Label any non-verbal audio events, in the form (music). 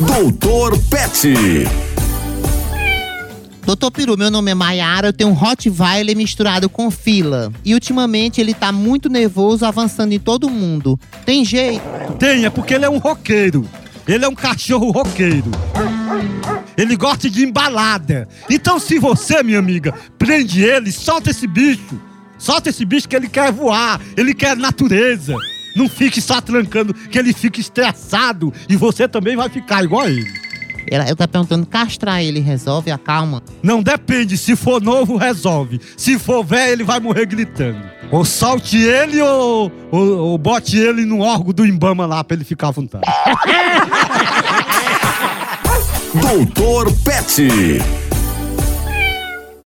Doutor Pet. Doutor Peru, meu nome é Maiara, eu tenho um Rottweiler misturado com fila. E ultimamente ele tá muito nervoso, avançando em todo mundo. Tem jeito? Tem, é porque ele é um roqueiro. Ele é um cachorro roqueiro. Ele gosta de embalada. Então, se você, minha amiga, prende ele, solta esse bicho. Solta esse bicho que ele quer voar, ele quer natureza. Não fique só trancando, que ele fica estressado e você também vai ficar igual a ele. Ela, eu tá perguntando, castrar ele resolve? Acalma. Não depende, se for novo, resolve. Se for velho, ele vai morrer gritando. Ou solte ele ou, ou, ou bote ele no órgão do Imbama lá pra ele ficar à vontade. (laughs) Doutor Pet.